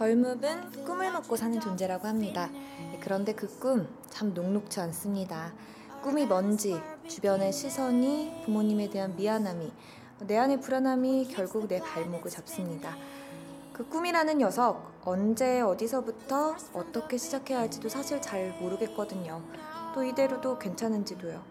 젊음은 꿈을 먹고 사는 존재라고 합니다. 그런데 그 꿈 참 녹록지 않습니다. 꿈이 뭔지, 주변의 시선이, 부모님에 대한 미안함이, 내 안의 불안함이 결국 내 발목을 잡습니다. 그 꿈이라는 녀석, 언제 어디서부터 어떻게 시작해야 할지도 사실 잘 모르겠거든요. 또 이대로도 괜찮은지도요.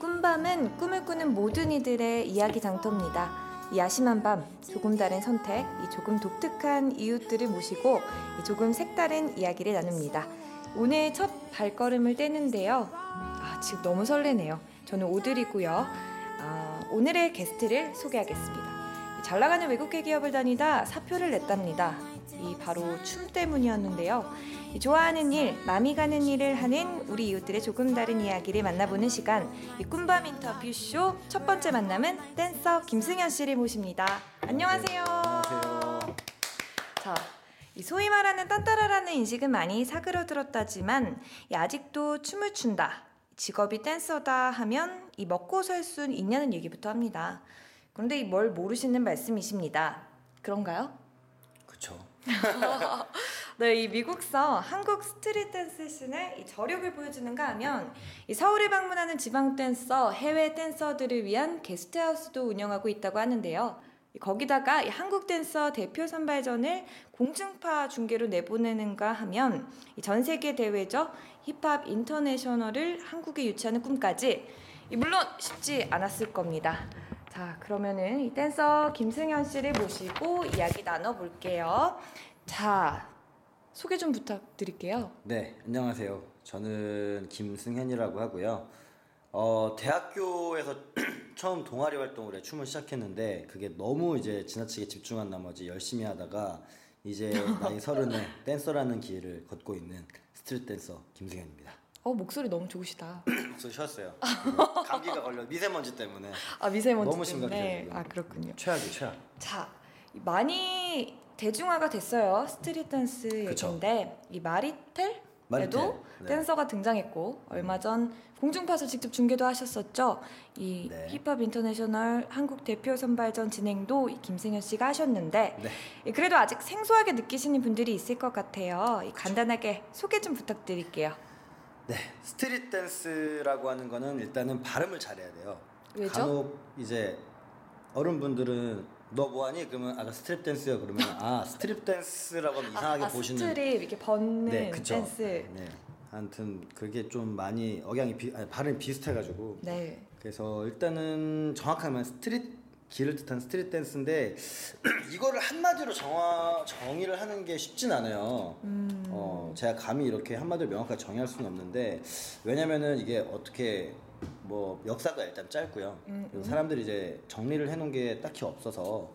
꿈밤은 꿈을 꾸는 모든 이들의 이야기 장터입니다. 이 야심한 밤, 조금 다른 선택, 이 조금 독특한 이웃들을 모시고 이 조금 색다른 이야기를 나눕니다. 오늘 첫 발걸음을 떼는데요. 아, 지금 너무 설레네요. 저는 오들이고요. 아, 오늘의 게스트를 소개하겠습니다. 잘 나가는 외국계 기업을 다니다 사표를 냈답니다. 이 바로 춤 때문이었는데요. 이 좋아하는 일, 마음이 가는 일을 하는 우리 이웃들의 조금 다른 이야기를 만나보는 시간, 이 꿈밤 인터뷰 쇼 첫 번째 만남은 댄서 김승현 씨를 모십니다. 안녕하세요. 안녕하세요. 자, 이 소위 말하는 딴따라라는 인식은 많이 사그러들었다지만 이 아직도 춤을 춘다, 직업이 댄서다 하면 이 먹고 살 순 있냐는 얘기부터 합니다. 그런데 이 뭘 모르시는 말씀이십니다. 그런가요? 네, 이 미국서 한국 street 댄스 scene의 이 저력을 보여주는가 하면 이 서울을 방문하는 지방 댄서, 해외 댄서들을 위한 게스트하우스도 운영하고 있다고 하는데요. 이 거기다가 이 한국 댄서 대표 선발전을 공중파 중계로 내보내는가 하면 이 전 세계 대회죠 힙합 인터내셔널을 한국에 유치하는 꿈까지 이 물론 쉽지 않았을 겁니다. 자 그러면은 이 댄서 김승현 씨를 모시고 이야기 나눠볼게요. 자 소개 좀 부탁드릴게요. 네, 안녕하세요. 저는 김승현이라고 하고요. 어, 대학교에서 처음 동아리 활동을 해 춤을 시작했는데 그게 너무 이제 지나치게 집중한 나머지 열심히 하다가 이제 나이 서른에 댄서라는 길을 걷고 있는 street 댄서 김승현입니다. 어 목소리 너무 좋으시다. 목소리 쉬었어요. 감기가 걸려 미세먼지 때문에 아 미세먼지 너무 때문에. 심각해요. 아 그렇군요. 최악이 최악. 자 많이 대중화가 됐어요 street 댄스. 얘기인데 이 마리텔 에도 네. 댄서가 등장했고 얼마 전 공중파에서 직접 중계도 하셨었죠. 이 네. 힙합 인터내셔널 한국 대표 선발전 진행도 이 김승현 씨가 하셨는데 네. 이 그래도 아직 생소하게 느끼시는 분들이 있을 것 같아요. 이 간단하게 소개 좀 부탁드릴게요. 네, street 댄스라고 하는 거는 일단은 발음을 잘해야 돼요. 왜죠? 간혹 이제 어른분들은 너 뭐하니? 그러면 아까 street 댄스요. 그러면 아 street 댄스라고 하면 이상하게 아, 보시는. strip 이렇게 벗는 네, 그쵸. 댄스. 네, 아무튼 그게 좀 많이 억양이 비, 아니, 발음이 비슷해가지고. 네. 그래서 일단은 정확하면 street 길을 뜻한 street 댄스인데 이거를 한마디로 정화 정의를 하는 게 쉽진 않아요. 음. 어 제가 감히 이렇게 한마디로 명확하게 정의할 수는 없는데 왜냐면은 이게 어떻게 뭐 역사가 일단 짧고요. 음, 그리고 사람들이 이제 정리를 해놓은 게 딱히 없어서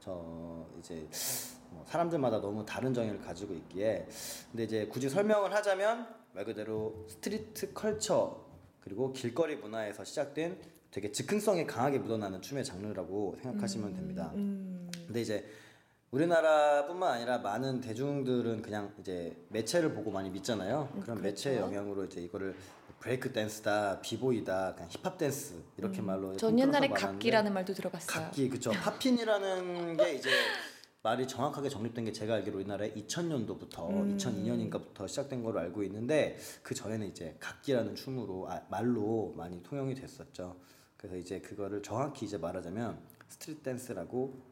저 이제 뭐 사람들마다 너무 다른 정의를 가지고 있기에 근데 이제 굳이 설명을 하자면 말 그대로 street culture 그리고 길거리 문화에서 시작된 되게 즉흥성이 강하게 묻어나는 춤의 장르라고 생각하시면 됩니다. 음. 근데 이제 우리나라뿐만 아니라 많은 대중들은 그냥 이제 매체를 보고 많이 믿잖아요. 그런 매체의 영향으로 이제 이거를 브레이크 댄스다, 비보이다, 그냥 힙합 댄스 이렇게 말로 전 옛날에 각기라는 말도 들어봤어요. 각기 그쵸 popping이라는 게 이제 말이 정확하게 정립된 게 제가 알기로 우리나라에 2000년도부터 음. 2002년인가부터 시작된 걸로 알고 있는데 그 전에는 이제 각기라는 춤으로 아, 말로 많이 통용이 됐었죠. 그래서 이제 그거를 정확히 이제 말하자면 street 댄스라고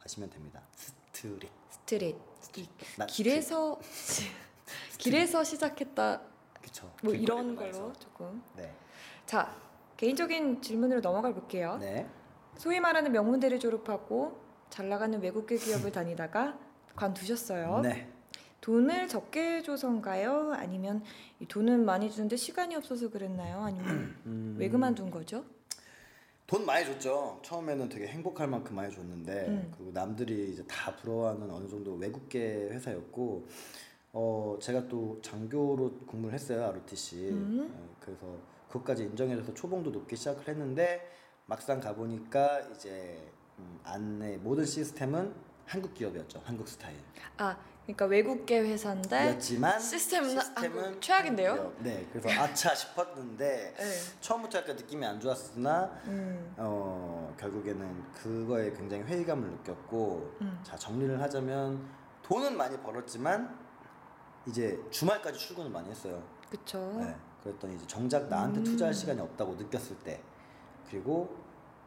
하시면 됩니다. street. street. 이 나- 길에서 길에서 시작했다. 그쵸. 뭐 이런. 걸로 조금. 네. 자 개인적인 질문으로 넘어가 볼게요. 네. 소위 말하는 명문대를 졸업하고 잘 나가는 외국계 기업을 다니다가 관두셨어요. 네. 돈을 적게 줘서인가요? 아니면 이 돈은 많이 주는데 시간이 없어서 그랬나요? 아니면 음. 왜 그만둔 거죠? 돈 많이 줬죠. 처음에는 되게 행복할 만큼 많이 줬는데 음. 그리고 남들이 이제 다 부러워하는 어느 정도 외국계 회사였고 어 제가 또 장교로 근무를 했어요 ROTC. 음. 어, 그래서 그것까지 인정해줘서 초봉도 높게 시작을 했는데 막상 가보니까 이제 음, 안내 모든 시스템은 한국 기업이었죠. 한국 스타일. 아 그러니까 외국계 회사인데 였지만 시스템은 시스템은 한국 최악인데요? 한국 기업. 네, 그래서 아차 싶었는데 네. 처음부터 약간 느낌이 안 좋았으나 음. 어 결국에는 그거에 굉장히 회의감을 느꼈고 음. 자 정리를 하자면 돈은 많이 벌었지만 이제 주말까지 출근을 많이 했어요. 그쵸. 네. 그랬더니 이제 정작 나한테 음. 투자할 시간이 없다고 느꼈을 때 그리고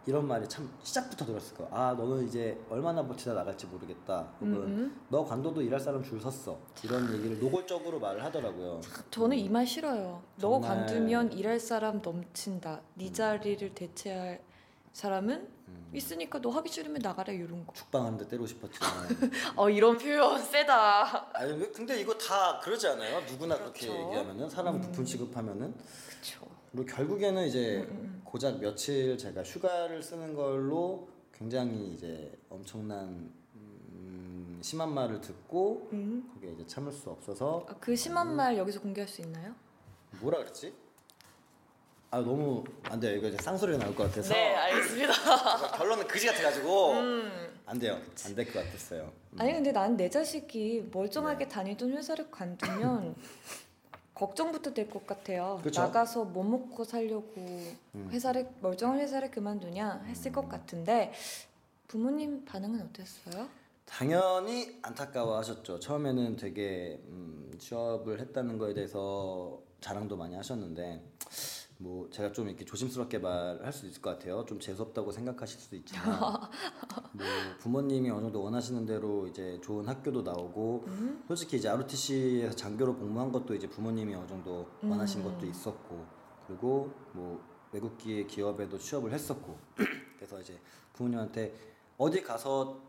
이런 말이 참 시작부터 들었을 거야. 아 너는 이제 얼마나 버티다 나갈지 모르겠다. 혹은 음, 음. 너 관둬도 일할 사람 줄 섰어. 이런 얘기를 노골적으로 말을 하더라고요. 저는 이 말 싫어요. 너 정말- 관두면 일할 사람 넘친다. 네 자리를 대체할 사람은 음, 있으니까 너 하기 싫으면 나가라 이런 거. 죽방하는데 때리고 싶었지만 어 이런 표현 세다. 아니 왜- 근데 이거 다 그러지 않아요? 누구나 그렇게 그렇죠. 얘기하면은 사람 음. 부품 취급하면은 그쵸. 그리고 결국에는 이제 음, 음, 고작 며칠 제가 휴가를 쓰는 걸로 굉장히 이제 엄청난 음, 심한 말을 듣고 음. 그게 이제 참을 수 없어서 아, 그 심한 말 여기서 공개할 수 있나요? 뭐라 그랬지? 아 너무 안 돼요 이거 이제 쌍소리가 나올 것 같아서 네 알겠습니다. 결론은 그지 같아가지고 음. 안 돼요 안 될 것 같았어요 음. 아니 근데 난 내 자식이 멀쩡하게 네. 다니던 회사를 관두면 걱정부터 될 것 같아요. 그쵸? 나가서 뭐 먹고 살려고 음. 회사를 멀쩡한 회사를 그만두냐 했을 것 같은데 부모님 반응은 어땠어요? 당연히 안타까워하셨죠. 처음에는 되게 음, 취업을 했다는 거에 대해서 자랑도 많이 하셨는데 뭐 제가 좀 이렇게 조심스럽게 말할 수 있을 것 같아요. 좀 재수 없다고 생각하실 수도 있지만 뭐 부모님이 어느 정도 원하시는 대로 이제 좋은 학교도 나오고 음? 솔직히 이제 ROTC에서 장교로 복무한 것도 이제 부모님이 어느 정도 원하신 음. 것도 있었고 그리고 뭐 외국계 기업에도 취업을 했었고 그래서 이제 부모님한테 어디 가서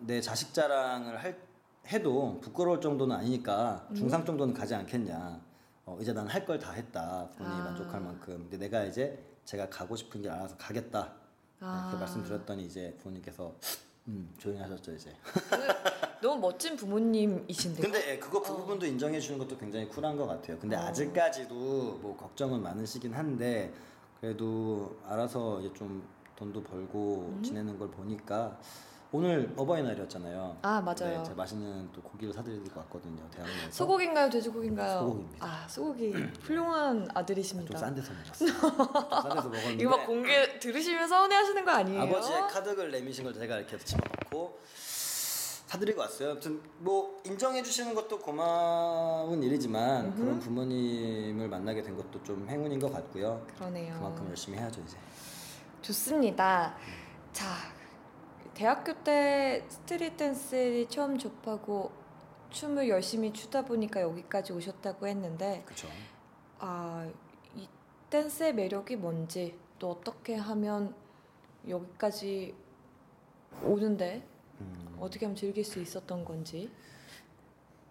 내 자식 자랑을 할, 해도 부끄러울 정도는 아니니까 음. 중상 정도는 가지 않겠냐 어, 이제 난 할 걸 다 했다 부모님이 아. 만족할 만큼 근데 내가 이제 제가 가고 싶은 길 알아서 가겠다 아. 이렇게 말씀드렸더니 이제 부모님께서 음, 조용히 하셨죠 이제 너무 멋진 부모님이신데요. 근데 예, 그거 그 어. 부분도 인정해 주는 것도 굉장히 쿨한 것 같아요. 근데 어. 아직까지도 뭐 걱정은 많으시긴 한데 그래도 알아서 이제 좀 돈도 벌고 음. 지내는 걸 보니까 오늘 어버이날이었잖아요. 아 맞아요. 네, 제가 맛있는 또 고기를 사드리고 왔거든요. 대학로에서. 소고기인가요, 돼지고기인가요? 소고기입니다. 아 소고기 훌륭한 아들이십니다. 좀 싼 데서 먹었어요. 좀 싼 데서 먹었는데 이거 막 공개 들으시면 서운해하시는 거 아니에요? 아버지의 카드를 내미신 걸 제가 이렇게 집어넣고 사드리고 왔어요. 아무튼 뭐 인정해 주시는 것도 고마운 일이지만 음흠. 그런 부모님을 만나게 된 것도 좀 행운인 것 같고요. 그러네요. 그만큼 열심히 해야죠 이제. 좋습니다. 자, 대학교 때 street 댄스 처음 접하고 춤을 열심히 추다 보니까 여기까지 오셨다고 했는데 그렇죠. 아, 이 댄스의 매력이 뭔지 또 어떻게 하면 여기까지 오는데 음, 어떻게 하면 즐길 수 있었던 건지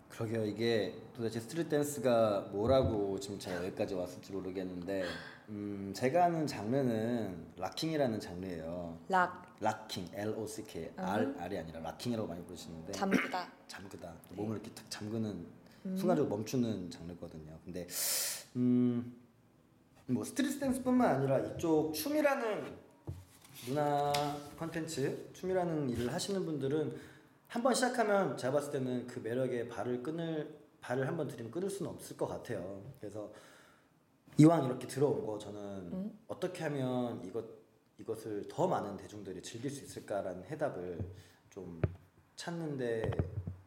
그러게요. 이게 도대체 street 댄스가 뭐라고 지금 제가 여기까지 왔을지 모르겠는데 음, 제가 아는 장르는 locking이라는 장르예요. lock locking, L O C K, 음. R R이 아니라 locking이라고 많이 부르시는데 잠그다. 잠그다 몸을 이렇게 탁 잠그는 음. 순간적으로 멈추는 장르거든요. 근데 음, 뭐 스트릿 댄스뿐만 아니라 이쪽 춤이라는 문화 콘텐츠, 춤이라는 일을 하시는 분들은 한 번 시작하면 제가 봤을 때는 그 매력에 발을 끊을 발을 한 번 들이면 끊을 수는 없을 것 같아요. 그래서 이왕 이렇게 들어온 거 저는 음. 어떻게 하면 이것 이것을 더 많은 대중들이 즐길 수 있을까라는 해답을 좀 찾는데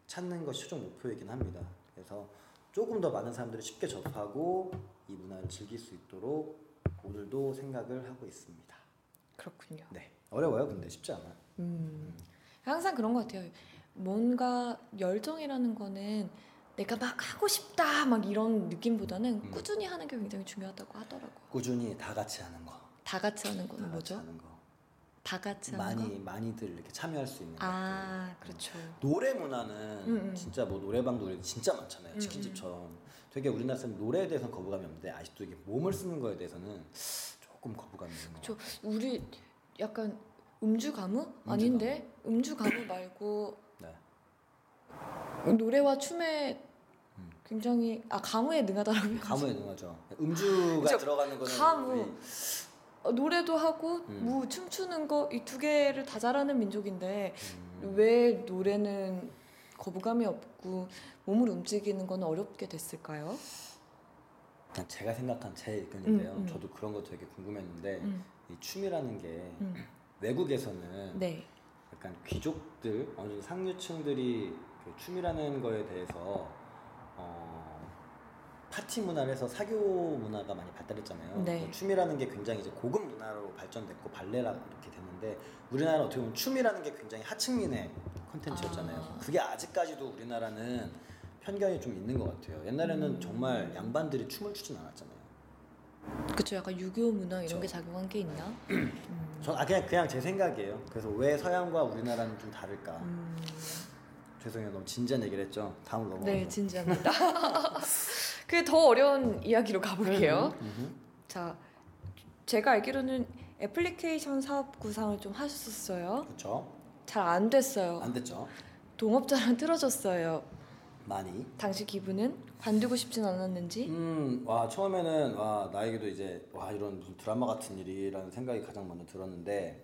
찾는 것이 최종 목표이긴 합니다. 그래서 조금 더 많은 사람들이 쉽게 접하고 이 문화를 즐길 수 있도록 오늘도 생각을 하고 있습니다. 그렇군요. 네, 어려워요. 근데 쉽지 않아. 음, 항상 그런 것 같아요. 뭔가 열정이라는 거는 내가 막 하고 싶다 막 이런 느낌보다는 음. 꾸준히 하는 게 굉장히 중요하다고 하더라고요. 꾸준히 다 같이 하는 거. 다 같이 하는 거는 다 같이 뭐죠? 하는 거. 다 같이 하는 많이 거? 많이들 이렇게 참여할 수 있는 것들. 아, 그렇죠. 노래 문화는 음, 음. 진짜 뭐 노래방 노래 진짜 많잖아요 음, 치킨집처럼 되게 우리나라 사람 노래에 대해서는 거부감이 없는데 아직도 이게 몸을 쓰는 거에 대해서는 조금 거부감이 있는 거저 우리 약간 음주 가무? 아닌데 음주 가무 말고 네. 노래와 춤에 음. 굉장히 아 가무에 능하다라고 가무에 능하죠 음주가 그쵸. 들어가는 거는 가무. 어, 노래도 하고 음. 뭐 춤추는 거 이 두 개를 다 잘하는 민족인데 음, 왜 노래는 거부감이 없고 몸을 움직이는 건 어렵게 됐을까요? 그냥 제가 생각한 제 의견인데요 음, 음. 저도 그런 거 되게 궁금했는데 음, 이 춤이라는 게 음. 외국에서는 네. 약간 귀족들 어느 상류층들이 그 춤이라는 거에 대해서 어, 파티 문화를 해서 사교 문화가 많이 발달했잖아요. 네. 그 춤이라는 게 굉장히 이제 고급 문화로 발전됐고 발레라 이렇게 됐는데 우리나라는 어떻게 보면 춤이라는 게 굉장히 하층민의 컨텐츠였잖아요. 아. 그게 아직까지도 우리나라는 편견이 좀 있는 것 같아요. 옛날에는 음. 정말 양반들이 춤을 추진 않았잖아요. 그쵸 약간 유교 문화 이런 그쵸. 게 작용한 게 있나? 음. 전 아, 그냥 그냥 제 생각이에요. 그래서 왜 서양과 우리나라는 좀 다를까? 음. 죄송해요, 너무 진지한 얘기를 했죠. 다음으로 넘어가죠. 네 진지합니다. 그 더 어려운 이야기로 가볼게요. 음흠. 자 제가 알기로는 애플리케이션 사업 구상을 좀 하셨었어요. 그렇죠. 잘 안 됐어요. 안 됐죠. 동업자랑 틀어졌어요. 많이. 당시 기분은 관두고 싶진 않았는지. 음, 와 처음에는 와 나에게도 이제 와 이런 무슨 드라마 같은 일이라는 생각이 가장 먼저 들었는데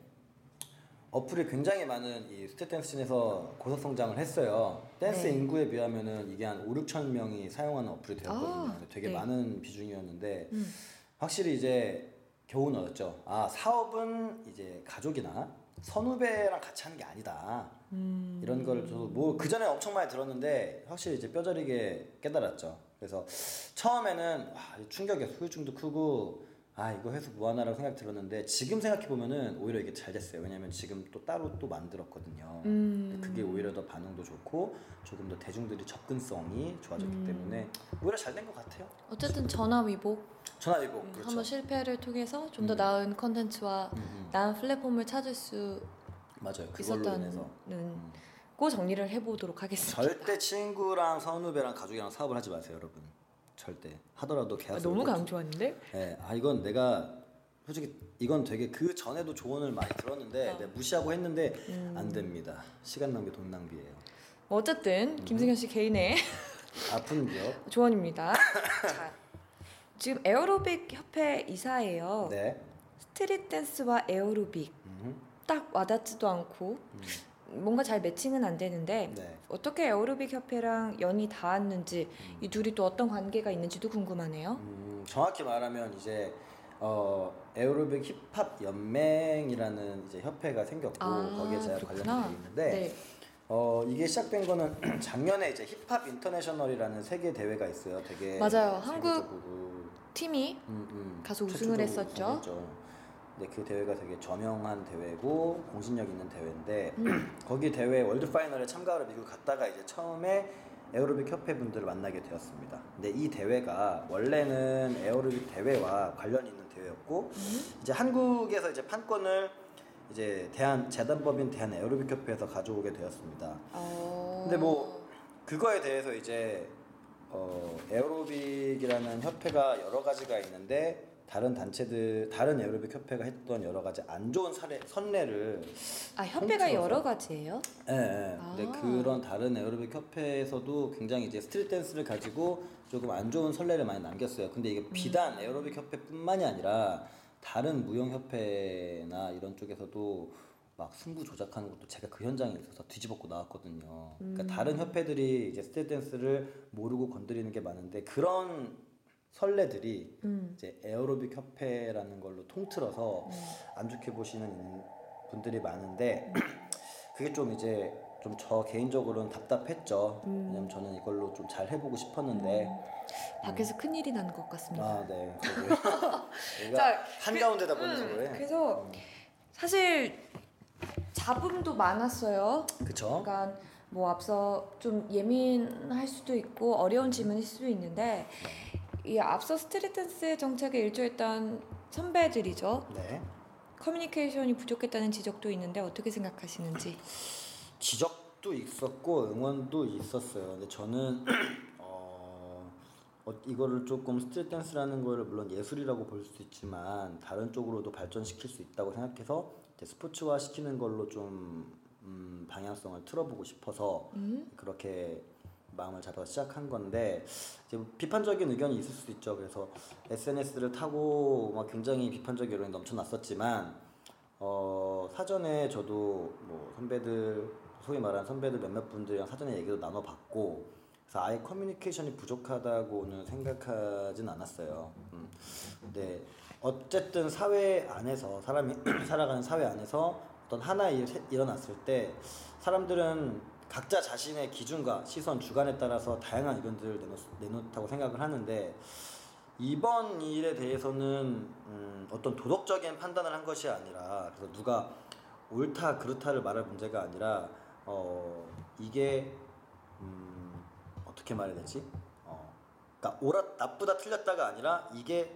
어플이 굉장히 많은 이 street 댄스 scene에서 고속 성장을 했어요. 댄스 네. 인구에 비하면은 이게 한 5, 6천 명이 사용하는 어플이 되었거든요. 아, 되게 네. 많은 비중이었는데 음. 확실히 이제 교훈을 얻었죠. 아 사업은 이제 가족이나 선후배랑 같이 하는 게 아니다. 음. 이런 걸 저도 뭐 그 전에 엄청 많이 들었는데 확실히 이제 뼈저리게 깨달았죠. 그래서 처음에는 와, 충격이었어. 후유증도 크고 아 이거 해서 뭐 하나라고 생각 들었는데 지금 생각해 보면은 오히려 이게 잘 됐어요. 왜냐면 지금 또 따로 또 만들었거든요. 음. 그게 오히려 더 반응도 좋고 조금 더 대중들이 접근성이 좋아졌기 음. 때문에 오히려 잘 된 것 같아요. 어쨌든 전화 위복 전화위복 음, 그렇죠. 한번 실패를 통해서 좀더 음. 나은 컨텐츠와 음, 음. 나은 플랫폼을 찾을 수 맞아요. 그걸로 인해서 있었다는 음. 고 정리를 해보도록 하겠습니다. 절대 친구랑 선후배랑 가족이랑 사업을 하지 마세요, 여러분. 절대 하더라도 아, 계약서 너무 꼭 강조하는데? 예, 아 이건 내가 솔직히 이건 되게 그 전에도 조언을 많이 들었는데 어. 무시하고 했는데 음. 안 됩니다. 시간 낭비, 돈 낭비예요. 어쨌든 음. 김승현 씨 개인의 아픈 기억. 조언입니다. 자, 지금 에어로빅 협회 이사예요. 네. street 댄스와 에어로빅 음, 딱 와닿지도 않고 뭔가 잘 matching은 안 되는데 네. 어떻게 에어로빅 협회랑 연이 닿았는지 이 둘이 또 어떤 관계가 있는지도 궁금하네요. 음, 정확히 말하면 이제 어, 에어로빅 힙합 연맹이라는 이제 협회가 생겼고 아, 거기에 제가. 관련돼 있는데 네. 어, 이게 시작된 거는 작년에 이제 Hip Hop International이라는 세계 대회가 있어요. 되게 맞아요. 한국 팀이 음, 음. 가서 우승을 했었죠. 우승했죠. 근데 그 대회가 되게 저명한 대회고 공신력 있는 대회인데 음. 거기 대회 world final에 참가하러 미국 갔다가 이제 처음에 에어로빅 협회 분들을 만나게 되었습니다. 근데 이 대회가 원래는 에어로빅 대회와 관련 있는 대회였고 음. 이제 한국에서 이제 판권을 이제 대한 재단법인 대한 에어로빅 협회에서 가져오게 되었습니다. 어... 근데 뭐 그거에 대해서 이제 어, 에어로빅이라는 협회가 여러 가지가 있는데 다른 단체들 다른 에어로빅 협회가 했던 여러 가지 안 좋은 사례 선례를 아 협회가 통틀어서. 여러 가지예요? 예, 예. 근데 아. 그런 다른 에어로빅 협회에서도 굉장히 이제 street dance를 가지고 조금 안 좋은 선례를 많이 남겼어요. 근데 이게 비단 에어로빅 협회뿐만이 아니라 다른 무용 협회나 이런 쪽에서도 막 승부 조작하는 것도 제가 그 현장에 있어서 뒤집어엎고 나왔거든요. 그러니까 다른 협회들이 이제 street dance를 모르고 건드리는 게 많은데 그런 선례들이 음. 이제 에어로빅 협회라는 걸로 통틀어서 안 좋게 보시는 분들이 많은데 그게 좀 이제 좀 저 개인적으로는 답답했죠. 음. 왜냐면 저는 이걸로 좀 잘 해보고 싶었는데 밖에서 큰 일이 나는 것 같습니다. 아 네. 자, 얘가 한 가운데다 보면서 음, 그래. 그래서 사실 잡음도 많았어요. 그쵸? 그러니까 뭐 앞서 좀 예민할 수도 있고 어려운 질문일 수도 있는데 이 앞서 street dance 정책에 일조했던 선배들이죠. 네. 커뮤니케이션이 부족했다는 지적도 있는데 어떻게 생각하시는지. 지적도 있었고 응원도 있었어요. 근데 저는 어, 어, 이거를 조금 street dance라는 거를 물론 예술이라고 볼 수 있지만 다른 쪽으로도 발전시킬 수 있다고 생각해서 이제 스포츠화 시키는 걸로 좀 음, 방향성을 틀어보고 싶어서 음? 그렇게 마음을 잡아서 시작한 건데 이제 뭐 비판적인 의견이 있을 수도 있죠. 그래서 SNS를 타고 막 굉장히 비판적 여론이 넘쳐났었지만 어, 사전에 저도 뭐 선배들 소위 말하는 선배들 몇몇 분들이랑 사전에 얘기도 나눠봤고 그래서 아예 커뮤니케이션이 부족하다고는 생각하진 않았어요. 음. 근데 어쨌든 사회 안에서 사람이 살아가는 사회 안에서 어떤 하나 일 일어났을 때 사람들은 각자 자신의 기준과 시선 주관에 따라서 다양한 의견들을 내놓, 내놓다고 생각을 하는데 이번 일에 대해서는 음, 어떤 도덕적인 판단을 한 것이 아니라 그래서 누가 옳다 그렇다를 말할 문제가 아니라 어 이게 음, 어떻게 말해야 되지? 어, 그러니까 옳아 나쁘다 틀렸다가 아니라 이게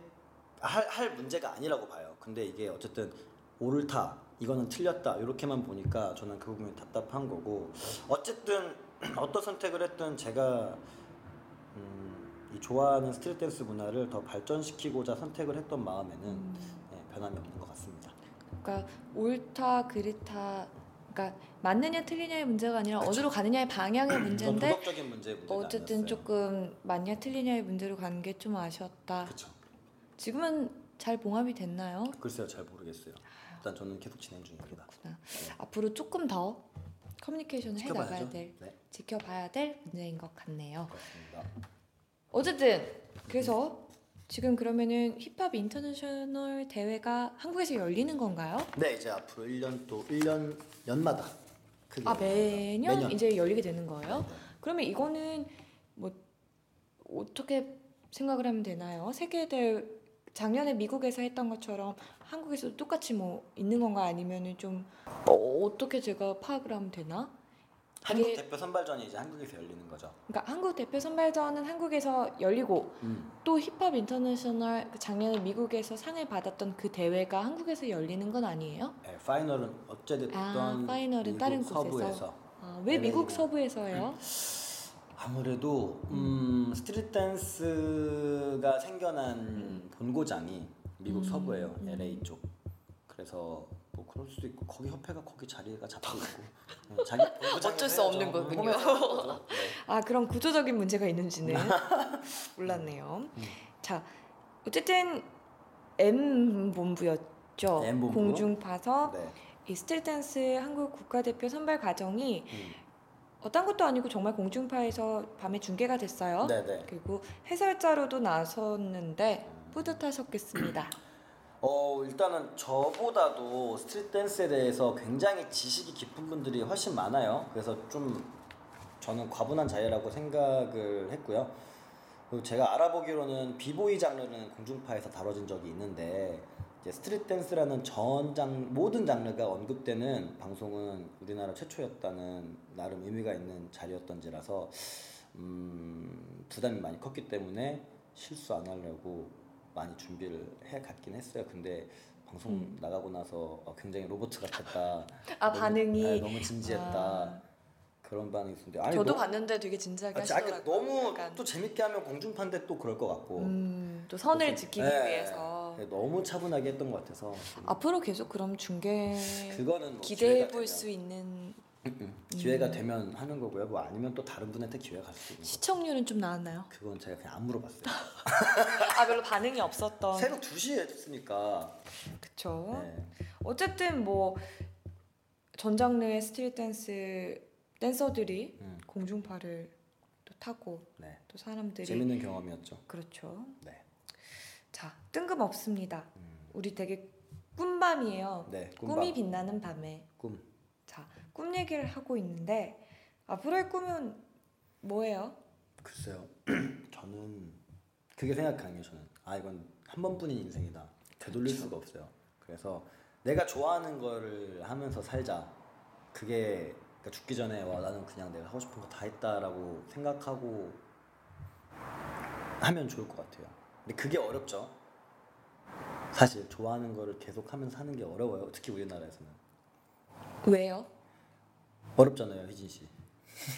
할, 할 문제가 아니라고 봐요. 근데 이게 어쨌든 옳다 이거는 틀렸다 이렇게만 보니까 저는 그 부분이 답답한 거고 어쨌든 어떤 선택을 했든 제가 음, 이 좋아하는 스트릿 댄스 문화를 더 발전시키고자 선택을 했던 마음에는 음. 네, 변함이 없는 것 같습니다. 그러니까 옳다 그렇다 그러니까 맞느냐 틀리냐의 문제가 아니라 그쵸. 어디로 가느냐의 방향의 이건 문제인데 도덕적인 문제 어쨌든 아니었어요. 조금 맞냐 틀리냐의 문제로 가는 게좀 아쉬웠다. 그쵸. 지금은 잘 봉합이 됐나요? 글쎄요 잘 모르겠어요. 일단 저는 계속 진행 중입니다. 그렇구나. 앞으로 조금 더 커뮤니케이션을 해 나가야. 될 네, 지켜봐야 될 문제인 것 같네요. 그렇습니다. 어쨌든 그래서 지금 그러면은 Hip Hop International 대회가 한국에서 열리는 건가요? 네 이제 앞으로 1년 또 1년 연마다 크게 아 매년, 매년. 이제 열리게 되는 거예요? 네. 그러면 이거는 뭐 어떻게 생각을 하면 되나요? 세계 대회 작년에 미국에서 했던 것처럼 한국에서도 똑같이 뭐 있는 건가 아니면은 좀 어, 어떻게 제가 파악을 하면 되나? 한국 대표 선발전이 이제 한국에서 열리는 거죠. 그러니까 한국 대표 선발전은 한국에서 열리고 음. 또 Hip Hop International 그 작년에 미국에서 상을 받았던 그 대회가 한국에서 열리는 건 아니에요? 네, final은 어찌됐든 아, final은 미국 다른 곳에서? 서부에서 아, 왜 LA 미국 고. 서부에서 해요? 아무래도 음, 스트릿 댄스가 생겨난 본고장이 미국 음, 서부예요. 음. LA 쪽. 그래서 뭐 그럴 수도 있고 거기 협회가 거기 자리가 잡혀 있고 네, 자기 어쩔 수 없는. 거군요. 네. 아 그런 구조적인 문제가 있는지는 몰랐네요. 음. 자 어쨌든 M 본부였죠. M 본부. 공중파서 네. 이 street dance 한국 국가대표 선발 과정이 음. 어떤 것도 아니고 정말 공중파에서 밤에 중계가 됐어요. 네네. 그리고 해설자로도 나섰는데 뿌듯하셨겠습니다. 어 일단은 저보다도 street dance에 대해서 굉장히 지식이 깊은 분들이 훨씬 많아요. 그래서 좀 저는 과분한 자리라고 생각을 했고요. 그리고 제가 알아보기로는 비보이 장르는 공중파에서 다뤄진 적이 있는데 스트릿 댄스라는 전 장 모든 장르가 언급되는 방송은 우리나라 최초였다는 나름 의미가 있는 자리였던지라서 음, 부담이 많이 컸기 때문에 실수 안 하려고 많이 준비를 해 갔긴 했어요. 근데 방송 음. 나가고 나서 어, 굉장히 로봇 같았다. 아 너무- 반응이 네, 너무 진지했다. 아, 그런 반응이 있었는데 아니, 저도 너무- 봤는데 되게 진지하게 아, 하시더라고요. 너무 약간. 또 재밌게 하면 공중파인데 또 그럴 것 같고 음, 또 선을 그래서- 지키기 네, 위해서 네, 너무 차분하게 했던 것 같아서 좀 앞으로 계속 그럼 중계 그거는 뭐 기대해 볼 수 있는. 기회가 되면 하는 거고요. 뭐 아니면 또 다른 분한테 기회가 갈수 있는 거. 시청률은 좀 나왔나요? 그건 제가 그냥 안 물어봤어요. 아 별로 반응이 없었던. 새벽 2시에 했으니까. 그쵸. 네. 어쨌든 뭐 전 장르의 스트릿 댄스 댄서들이 음, 공중파를 또 타고 네. 또 사람들이 재밌는 경험이었죠. 그렇죠. 네. 자 뜬금없습니다. 음, 우리 되게 꿈밤이에요. 네. 꿈밤. 꿈이 빛나는 밤에. 꿈. 자, 꿈 얘기를 하고 있는데 앞으로의 꿈은 뭐예요? 글쎄요. 저는 그게 생각하는 게 저는 아 이건 한 번뿐인 인생이다. 되돌릴 수가 없어요. 그래서 내가 좋아하는 거를 하면서 살자. 그게 그러니까 죽기 전에 와 나는 그냥 내가 하고 싶은 거 다 했다라고 생각하고 하면 좋을 것 같아요. 근데 그게 어렵죠. 사실 좋아하는 거를 계속 하면서 사는 게 어려워요. 특히 우리나라에서는 왜요? 어렵잖아요, 희진 씨.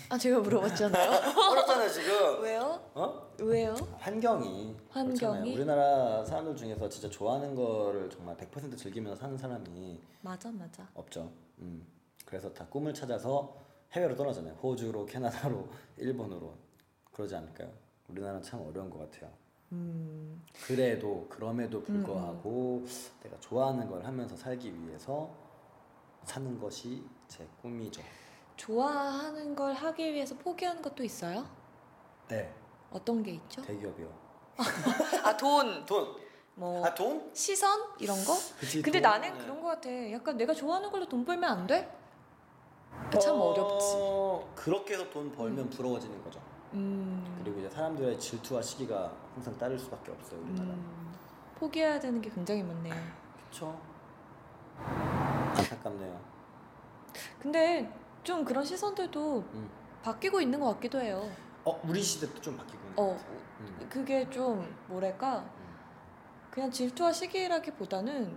아 제가 물어봤잖아요. 어렵잖아요 지금. 왜요? 어? 왜요? 환경이 환경이? 그렇잖아요. 우리나라 사람들 중에서 진짜 좋아하는 거를 정말 100% 즐기면서 사는 사람이 맞아 맞아. 없죠. 음. 그래서 다 꿈을 찾아서 해외로 떠나잖아요. 호주로, 캐나다로, 일본으로 그러지 않을까요? 우리나라는 참 어려운 것 같아요. 음, 그래도 그럼에도 불구하고 내가 좋아하는 걸 하면서 살기 위해서 사는 것이 제 꿈이죠. 좋아하는 걸 하기 위해서 포기하는 것도 있어요? 네, 어떤 게 있죠? 대기업이요. 아 돈, 돈. 뭐 아 돈? 시선 이런 거? 그치. 근데 돈. 나는 네. 그런 거 같아. 약간 내가 좋아하는 걸로 돈 벌면 안 돼? 참 어 렵지. 어, 그렇게 해서 돈 벌면 부러워지는 거죠. 음. 그리고 이제 사람들의 질투와 시기가 항상 따를 수밖에 없어요 우리나라. 음. 포기해야 되는 게 굉장히 많네요. 그렇죠. 안타깝네요. 근데 좀 그런 시선들도 음. 바뀌고 있는 것 같기도 해요. 어 우리 시대도 좀 바뀌고 있는 어, 것 같아요. 음. 그게 좀 뭐랄까 음. 그냥 질투와 시기라기보다는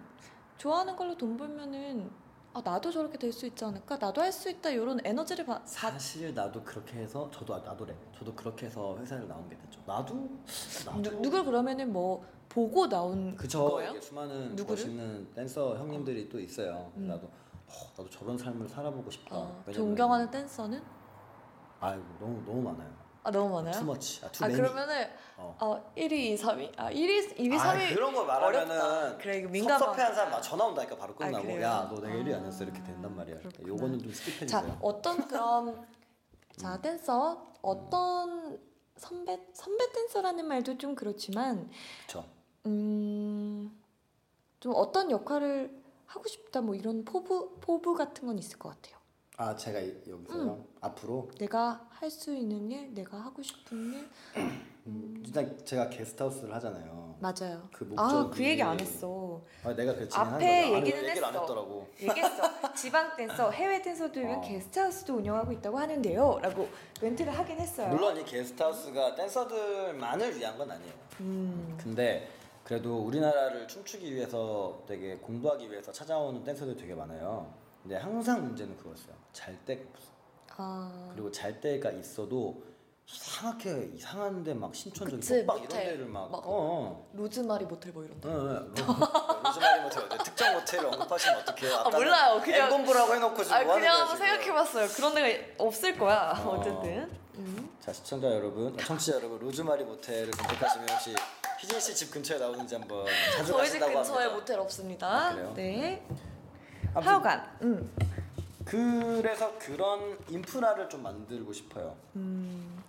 좋아하는 걸로 돈 벌면은 아 나도 저렇게 될 수 있지 않을까 나도 할 수 있다 이런 에너지를 받 사실 나도 그렇게 해서 저도 아, 나도래. 저도 그렇게 해서 회사를 나온 게 됐죠. 나도 나도 누, 누굴 그러면은 뭐 보고 나온 그쵸 거예요? 이게 수많은 누구를? 멋있는 댄서 형님들이 또 있어요. 음. 나도 어, 나도 저런 삶을 살아보고 싶다. 어, 왜냐면- 존경하는 댄서는 아이고 너무 너무 많아요. 아 너무 많아요. Too much. 아, too 아. 그러면은 어. 어 1위, 2, 3위 아 1위, 2위, 아, 3위 그런 거 어렵다. 말하면은 그래 이거 민감한 섭섭해한 사람 나 전화 온다니까 바로 아, 끝나고 그래요? 야너 내가 1위 아, 아니었어 이렇게 된단 말이야. 그렇구나. 요거는 좀 skip해 자 주세요. 어떤 그런 자 댄서 어떤 선배 선배 댄서라는 말도 좀 그렇지만 그렇죠. 음좀 어떤 역할을 하고 싶다 뭐 이런 포부 포부 같은 건 있을 것 같아요. 아 제가 이- 여기서요 앞으로 내가 할 수 있는 일, 내가 하고 싶은 일 음, 일단 제가 게스트하우스를 하잖아요. 맞아요. 그아 목적이 그 얘기 안 했어. 아, 내가 그 앞에 진행한 거죠. 얘기는 아니, 얘기를 안 했어. 했더라고. 얘기했어. 지방 댄서, 해외 댄서들 위한 어. 게스트하우스도 운영하고 있다고 하는데요.라고 멘트를 하긴 했어요. 물론 이 게스트하우스가 댄서들만을 위한 건 아니에요. 음, 근데 그래도 우리나라를 춤추기 위해서 되게 공부하기 위해서 찾아오는 댄서들 되게 많아요. 근데 항상 문제는 그거였어요. 잘 데가 없어. 아, 그리고 잘 데가 있어도 이상하게 이상한데 막 신촌 그치, 빡 이런 모텔. 데를 막, 막 어. 로즈마리 모텔 뭐 이런데. 어, 어, 로- 로즈마리 모텔 특정 모텔을 언급하시면 어떡해요? 아, 아까는 몰라요. 그냥- 앨 공부라고 해놓고 지금 아 뭐 하는 그냥 거야 한번 지금? 생각해봤어요. 그런 데가 없을 거야. 어. 어. 쨌든 음. 자 시청자 여러분, 청취자 여러분, 로즈마리 모텔을 검색하시면 혹시 희진 씨 집 근처에 나오는지 한번 자주 저희 집 가신다고 근처에 합니다. 모텔 없습니다. 아, 그래요? 네. 하여간. 음. 그래서 그런 인프라를 좀 만들고 싶어요. 음.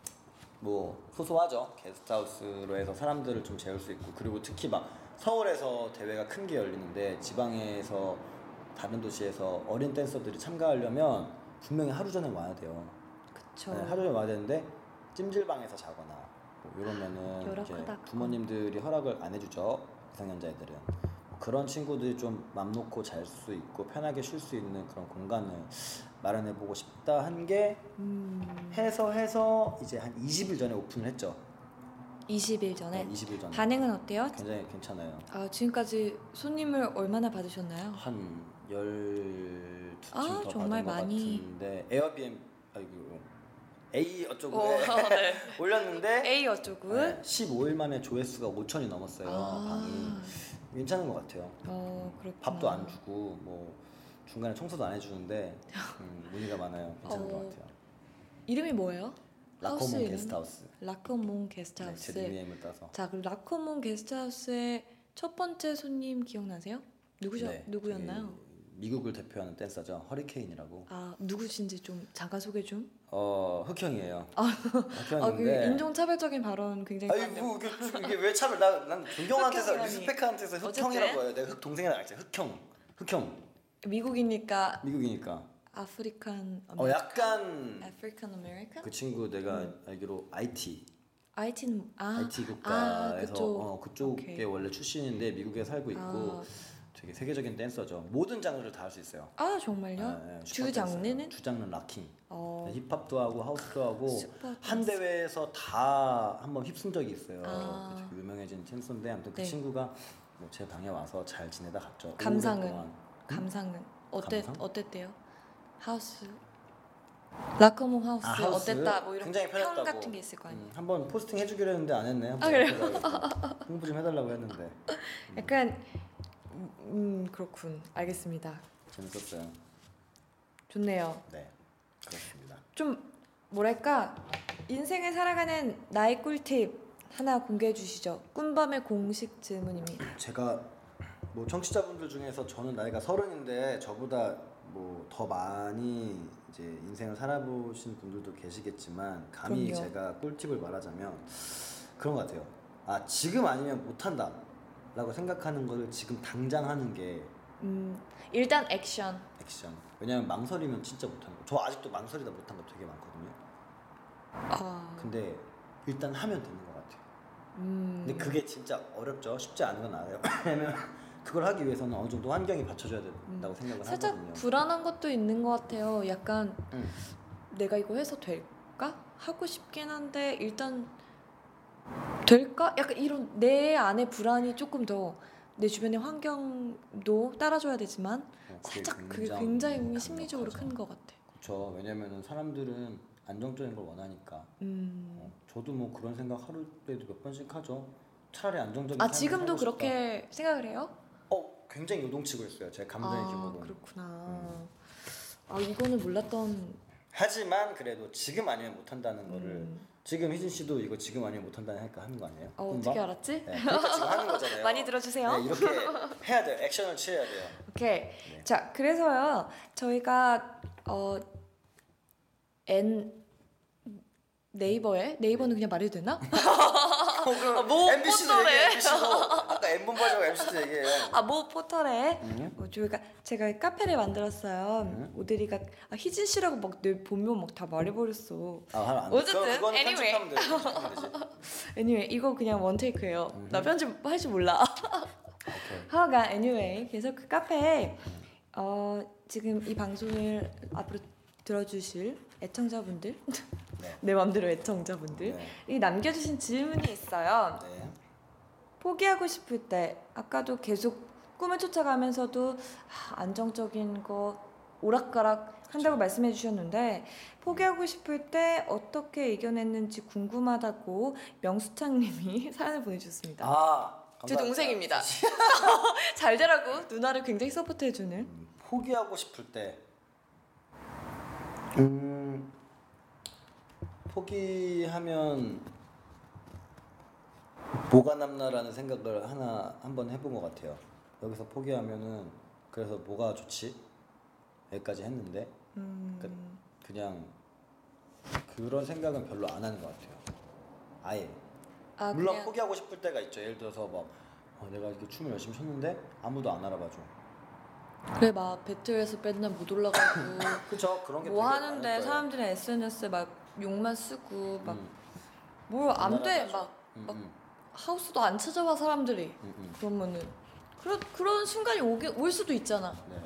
뭐 소소하죠. 게스트하우스로 해서 사람들을 좀 재울 수 있고 그리고 특히 막 서울에서 대회가 큰 게 열리는데 지방에서 다른 도시에서 어린 댄서들이 참가하려면 분명히 하루 전에 와야 돼요. 그쵸. 네, 하루 전에 와야 되는데 찜질방에서 자거나 뭐 이러면은 부모님들이 허락을 안 해주죠. 미성년자애들은 뭐 그런 친구들이 좀 맘 놓고 잘 수 있고 편하게 쉴 수 있는 그런 공간을 마련해 보고 싶다 한게 음. 해서 해서 이제 한 20일 전에 오픈을 했죠. 20일 전에. 네, 20일 전에. 반응은 어때요? 굉장히 괜찮아요. 아 지금까지 손님을 얼마나 받으셨나요? 한 12팀 아, 더 정말 받은 것 많이. 같은데 에어비앤 아이고 A 어쩌고 어, 네. 올렸는데 A 어쩌고? 네, 15일 만에 조회수가 5천이 넘었어요. 방이 괜찮은 것 같아요. 어 그렇구나. 밥도 안 주고 뭐 중간에 청소도 안 해주는데 음, 문의가 많아요. 괜찮은 어, 것 같아요. 이름이 뭐예요? 하우스 라커몬 이름? 게스트하우스. 네, 게스트하우스. 제 닉네임을 따서. 자 그럼 라커몬 게스트하우스의 첫 번째 손님 기억나세요? 누구셔? 네, 누구였나요? 미국을 대표하는 댄서죠. 허리케인이라고. 아 누구신지 좀 잠깐 소개 좀. 어 흑형이에요. 아그 흑형인데. 인종차별적인 발언 굉장히 아이고 이게, 이게 왜 참을 나난 존경한테서. Respect한테서. 흑형이라고 해요. 내가 흑 동생이라 알지. 흑형. 흑형. 미국이니까 미국이니까. African 어 약간 African American? 그 친구 내가 알기로 IT IT는 아 IT 아, 국가에서 그쪽. 어, 그쪽에 오케이. 원래 출신인데 미국에 살고 있고 아, 되게 세계적인 댄서죠. 모든 장르를 다 할 수 있어요. 아 정말요? 네, 네, 주. 장르는? 주 장르는 locking. 어 힙합도 하고 house도 하고 한. 대회에서 다 한번 휩쓴 적이 있어요. 아. 되게 유명해진 댄서인데 아무튼 그 네. 친구가 뭐 제 방에 와서 잘 지내다 갔죠. 감상은? 오랫동안. 감상은 어때 감상? 어땠대요? 하우스 라커몽 하우스, 아, 하우스? 어땠다 뭐 이런 굉장히 평. 같은 게 있을 거 아니에요. 음, 한번 포스팅 해주기로 했는데 안 했네. 아, 그래요? 홍보 좀 해달라고 했는데 약간 음, 음 그렇군 알겠습니다. 재밌었어요. 좋네요. 네, 그렇습니다. 좀 뭐랄까 인생을 살아가는 나의 꿀팁 하나 공개해 주시죠. 꾼밤의 공식 질문입니다. 제가 뭐 청취자분들 중에서 저는 나이가 서른인데 저보다 뭐 더 많이 이제 인생을 살아보신 분들도 계시겠지만 감히 그럼요. 제가 꿀팁을 말하자면 그런 것 같아요. 아 지금 아니면 못한다 라고 생각하는 거를 지금 당장 하는 게 음, 일단 액션. 액션. 왜냐면 망설이면 진짜 못하는 거. 저 아직도 망설이다 못한 거 되게 많거든요. 아, 근데 일단 하면 되는 것 같아요. 음, 근데 그게 진짜 어렵죠. 쉽지 않은 건 알아요. 왜냐면 그걸 하기 위해서는 어느 정도 환경이 받쳐줘야 된다고 생각을 음. 살짝 하거든요. 불안한 것도 있는 것 같아요. 약간 음. 내가 이거 해서 될까? 하고 싶긴 한데 일단 될까? 약간 이런 내 안에 불안이 조금 더 내 주변의 환경도 따라줘야 되지만 어, 그게 살짝 그게 굉장히 심리적으로 큰것 같아. 그렇죠. 왜냐면은 사람들은 안정적인 걸 원하니까. 음. 어, 저도 뭐 그런 생각 하루 때도 몇 번씩 하죠. 차라리 안정적인 아 삶을 지금도 살고 싶다. 그렇게 생각을 해요? 어 굉장히 요동치고 있어요. 제 감정의 아 기복은. 그렇구나. 음. 아 이거는 몰랐던. 하지만 그래도 지금 아니면 못 한다는 거를 음. 지금 희진 씨도 이거 지금 아니면 못 한다는 하니까 하는 거 아니에요? 어? 어떻게 알았지? 네, 그러니까 지금 하는 거잖아요. 많이 들어주세요. 네, 이렇게 해야 돼요. 액션을 취해야 돼요. 오케이. 네. 자, 그래서요. 저희가 어 N 네이버에 네이버는 그냥 말해도 되나? 어, 뭐 MBC도 포털에. 얘기해, MBC도. 아까 N본 바자고 MBC도 얘기해요. 아, 모 포털에 음. 어, 저희가 제가 카페를 만들었어요. 음. 오드리가 아, 희진 씨라고 막 내 본명 막 다 말해버렸어. 아, 하면 안 돼. 어쨌든, 그거, 그거는 anyway. 편집하면 돼. 편집하면 되지. anyway, 이거 그냥 원 테이크예요. 음. 나 편집 할 줄 몰라. 하여간 anyway, 그래서 그 카페에 어, 지금 이 방송을 앞으로 들어주실 애청자분들, 네. 내 맘대로 애청자분들 네. 이 남겨주신 질문이 있어요. 네. 포기하고 싶을 때 아까도 계속 꿈을 쫓아가면서도 아, 안정적인 거 오락가락 한다고 말씀해 주셨는데 포기하고 싶을 때 어떻게 이겨냈는지 궁금하다고 명수창님이 사연을 보내주셨습니다. 아, 제 감사합니다. 동생입니다. 잘 되라고 누나를 굉장히 서포트해주는. 음, 포기하고 싶을 때 음, 포기하면 뭐가 남나라는 생각을 하나 한번 해본 것 같아요. 여기서 포기하면은 그래서 뭐가 좋지? 여기까지 했는데 음, 그 냥 그런 생각은 별로 안 하는 것 같아요. 아예. 아, 물론 그냥- 포기하고 싶을 때가 있죠. 예를 들어서 막 어, 내가 이렇게 춤을 열심히 췄는데 아무도 안 알아봐줘. 그래 막 배틀에서 맨날 못 올라가고 그쵸 그런 게뭐 되게 하는데. 사람들이 SNS에 막 욕만 쓰고 막 음, 뭘안돼안막 음, 막 음, 하우스도 안 찾아와 사람들이 음, 음. 그러면은 그런 그런 순간이 오게 올 수도 있잖아. 네.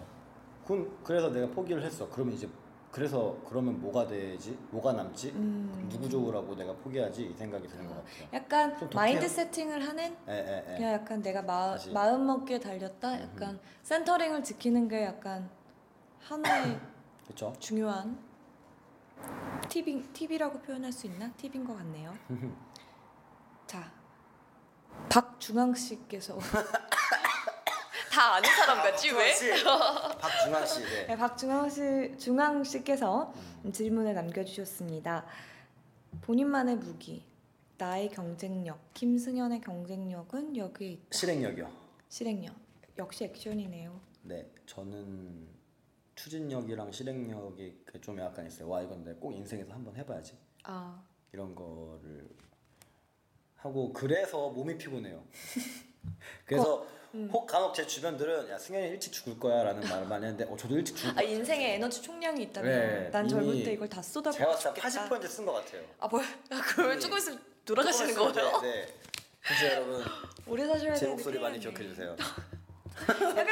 그, 그래서 내가 포기를 했어. 그러면 이제 그래서 그러면 뭐가 되지? 뭐가 남지? 음. 누구 좋으라고 내가 포기하지? 이 생각이 드는 것 같아요. 약간 좀 독해요. 마인드 세팅을 하는 에, 에, 에. 그냥 약간 내가 마, 다시. 마음 먹기에 달렸다. 약간 센터링을 지키는 게 약간 하나의 그쵸? 중요한 팁인 팁이라고 표현할 수 있나? 팁인 것 같네요. 자, 박중앙 씨께서 다 아는 사람 같지 왜? 씨. 박중환 씨. 네. 네, 박중앙 씨 중앙 씨께서 음. 질문을 남겨주셨습니다. 본인만의 무기, 나의 경쟁력, 김승현의 경쟁력은 여기에 있다. 실행력이요. 실행력 역시 액션이네요. 네, 저는 추진력이랑 실행력이 그좀 약간 있어요. 와 이건 내가 꼭 인생에서 한번 해봐야지. 아, 이런 거를 하고 그래서 몸이 피곤해요. 그래서 음. 혹 간혹 제 주변들은 야 승현이 일찍 죽을 거야라는 말을 많이 했는데 어 저도 일찍 죽을 아것 같아요. 인생에 에너지 총량이 있다면 네, 난 젊을 때 이걸 다 쏟아부어 제가 진짜 죽겠다. 80%쓴것 같아요. 아 뭐야? 아, 그러면 조금 있으면 돌아가시는 거예요? 이제, 네. 그래서 여러분 오래 사셔야 제 목소리 많이 기억해. 주세요. 약간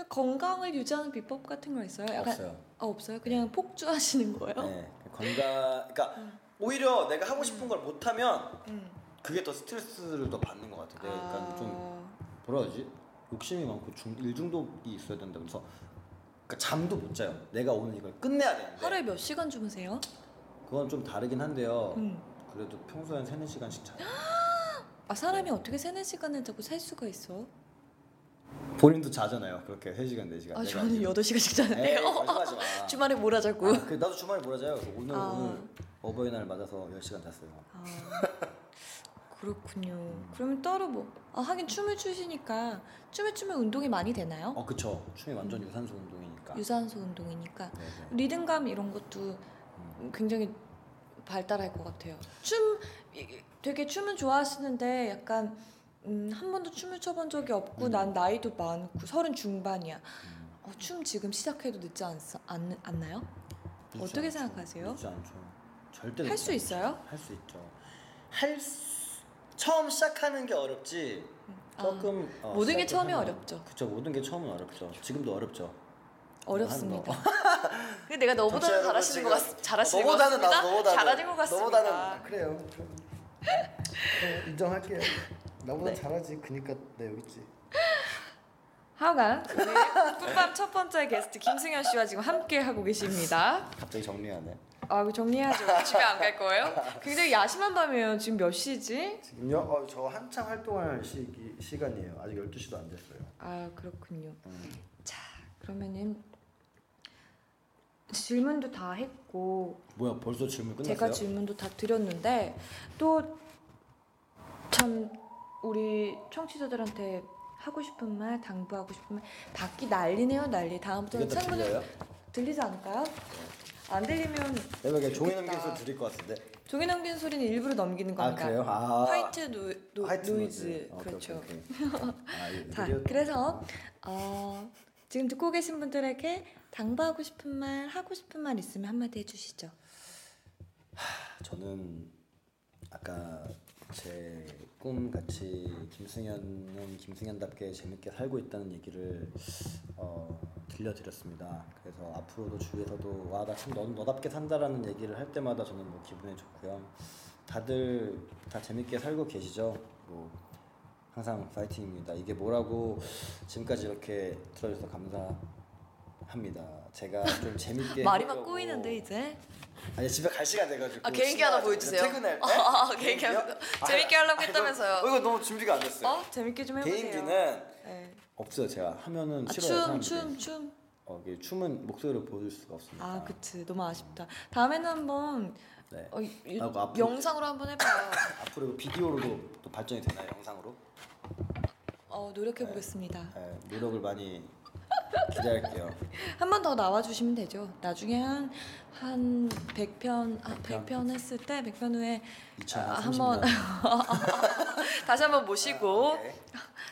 그 건강을 유지하는 비법 같은 거 있어요? 약간 없어요. 아 없어요? 그냥 폭주하시는 거예요? 네, 건강. 그러니까 오히려 내가 하고 싶은 걸 못하면 음. 그게 더 스트레스를 더 받는 것 같아요. 네, 그러니까 좀 아, 뭐라 하지? 욕심이 많고 중, 일 중독이 있어야 된다. 그래서 그러니까 잠도 못 자요. 내가 오늘 이걸 끝내야 되는데. 하루에 몇 시간 주무세요? 그건 좀 다르긴 한데요. 음. 그래도 평소에 한 3, 4시간씩 자요. 아 사람이 어떻게 세네 시간을 자고 살 수가 있어? 본인도 자잖아요. 그렇게 3시간, 4시간. 아 저는 8 시간씩 자는데요. 거짓말하지 마. 주말에 몰아자고. 아, 그, 나도 주말에 몰아 자요. 그래서 오늘 아. 오늘 어버이날 맞아서 10시간 잤어요. 아, 그렇군요. 그러면 따로 뭐 아, 하긴 춤을 추시니까 춤을 추면 운동이 많이 되나요? 어, 그쵸. 춤이 완전 유산소 운동이니까. 유산소 운동이니까 네, 네. 리듬감 이런 것도 음. 굉장히 발달할 것 같아요. 춤 이- 되게 춤은 좋아하시는데 약간 음, 한 번도 춤을 춰본 적이 없고 난 나이도 많고 서른 중반이야. 어, 춤 지금 시작해도 늦지 않, 않, 않나요? 늦지 어떻게 않죠. 생각하세요? 늦지 않죠. 절대 할 수. 있어요? 할 수 있죠. 할 수... 처음 시작하는 게 어렵지. 조금 어, 아, 모든 게 처음이 하면- 어렵죠. 그쵸 모든 게 처음은 어렵죠. 지금도 어렵죠. 어렵습니다. 한 근데 내가 너보다 잘하시는 것 같, 잘하시는 것 너보다는 같습니다. 나 너보다는 잘하신 것 같습니다. 너보다는 그래요. 네, 인정할게요. 나보다 네. 잘하지. 그니까 나 여기 있지. 하여간 오늘 굿밤 첫 번째 게스트 김승현 씨와 지금 함께 하고 계십니다. 갑자기 정리하네. 아, 이거 정리하죠. 집에 안 갈 거예요? 굉장히 야심한 밤이에요. 지금 몇 시지? 지금요? 어, 저 한창 활동할 시기, 시간이에요. 아직 12시도 안 됐어요. 아, 그렇군요. 음. 자, 그러면은 질문도 다 했고 뭐야 벌써 질문 끝났어요? 제가 질문도 다 드렸는데 또 참 우리 청취자들한테 하고 싶은 말, 당부하고 싶은 말 밖이 난리네요, 난리. 이게 다음부터는 다 창문을 들려요? 들리지 않을까요? 안 들리면 내가 종이 좋겠다. 소리 들릴 것 같은데. 종이 넘긴 소리는 일부러 넘기는 아 겁니다. 그래요? 아 white no, no, white noise. 오케이, 그렇죠. 오케이, 오케이. 아, 자, 느려- 그래서 어, 지금 듣고 계신 분들에게 당부하고 싶은 말, 하고 싶은 말 있으면 한마디 해주시죠. 저는 아까 제 꿈 같이 김승현은 김승현답게 재밌게 살고 있다는 얘기를 어, 들려드렸습니다. 그래서 앞으로도 주위에서도 와 나참 너, 너답게 산다라는 얘기를 할 때마다 저는 뭐 기분이 좋고요. 다들 다 재밌게 살고 계시죠? 뭐 항상 파이팅입니다. 이게 뭐라고 지금까지 이렇게 들어줘서 감사합니다. 제가 좀 재밌게 말이 막 꼬이는데 이제. 아니 집에 갈 시간 돼가지고 아, 개인기 하나 보여주세요. 퇴근할 때 아, 개인기 개인기요? 하나- 재밌게 하려고 아, 했다면서요. 이거, 이거 너무 준비가 안 됐어요 어 재밌게 좀 해보세요. 개인기는 네. 없어요 제가 하면은 아, 싫어요 춤, 사람들이. 춤, 춤. 어, 이게 춤은 목소리로 보여줄 수가 없습니다 아, 그치. 너무 아쉽다. 다음에는 한번 네. 어, 이- 이- 하고 앞으로- 영상으로 한번 해봐요. 앞으로 이거 비디오로도 또 발전이 되나요 영상으로 어, 노력해 보겠습니다. 네, 노력을 많이 기대할게요 한 번 더 나와주시면 되죠. 나중에 한, 한 100편, 아, 100편. 100편 했을 때, 100편 후에 2030년 아, 한번 다시 한번 모시고 오케이.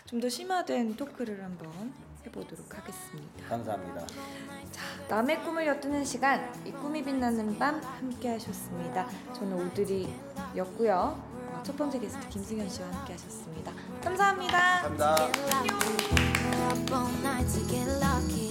좀더 심화된 토크를 한번 해보도록 하겠습니다. 감사합니다 남의 꿈을 엿드는 시간, 이 꿈이 빛나는 밤 함께 하셨습니다. 저는 오드리였고요. 어, 첫 번째 게스트 김승현 씨와 함께 하셨습니다. 감사합니다. 감사합니다 lucky.